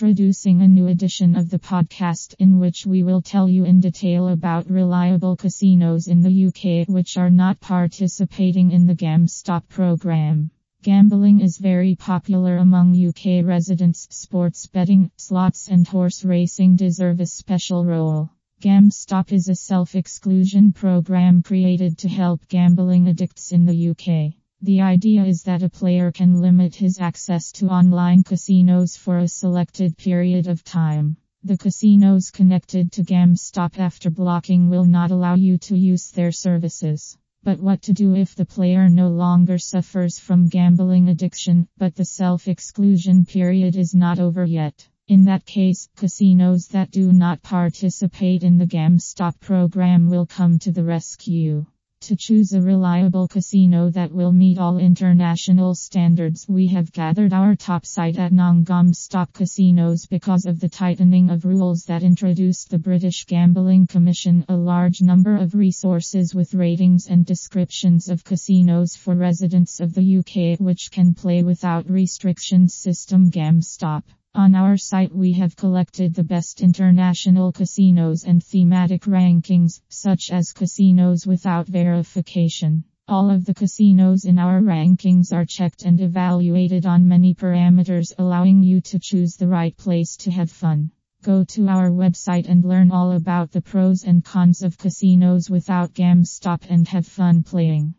Introducing a new edition of the podcast in which we will tell you in detail about reliable casinos in the UK which are not participating in the GamStop program. Gambling is very popular among UK residents. Sports betting, slots, and horse racing deserve a special role. GamStop is a self exclusion program created to help gambling addicts in the UK. The idea is that a player can limit his access to online casinos for a selected period of time. The casinos connected to GamStop after blocking will not allow you to use their services. But what to do if the player no longer suffers from gambling addiction, but the self exclusion period is not over yet? In that case, casinos that do not participate in the GamStop program will come to the rescue. To choose a reliable casino that will meet all international standards, we have gathered our top site at non-GamStop casinos because of the tightening of rules that introduced the British Gambling Commission, a large number of resources with ratings and descriptions of casinos for residents of the UK which can play without restrictions system GamStop. On our site, we have collected the best international casinos and thematic rankings, such as casinos without verification. All of the casinos in our rankings are checked and evaluated on many parameters, allowing you to choose the right place to have fun. Go to our website and learn all about the pros and cons of casinos without GamStop and have fun playing.